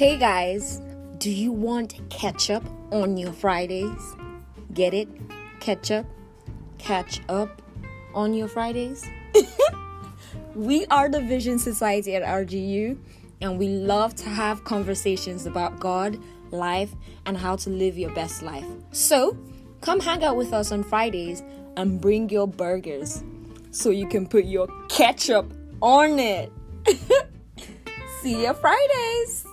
Hey guys, do you want ketchup on your Fridays? Get it? Ketchup? Catch up on your Fridays? we are the Vision Society at RGU, and we love to have conversations about God, life, and how to live your best life. So, come hang out with us on Fridays and bring your burgers so you can put your ketchup on it. See you Fridays!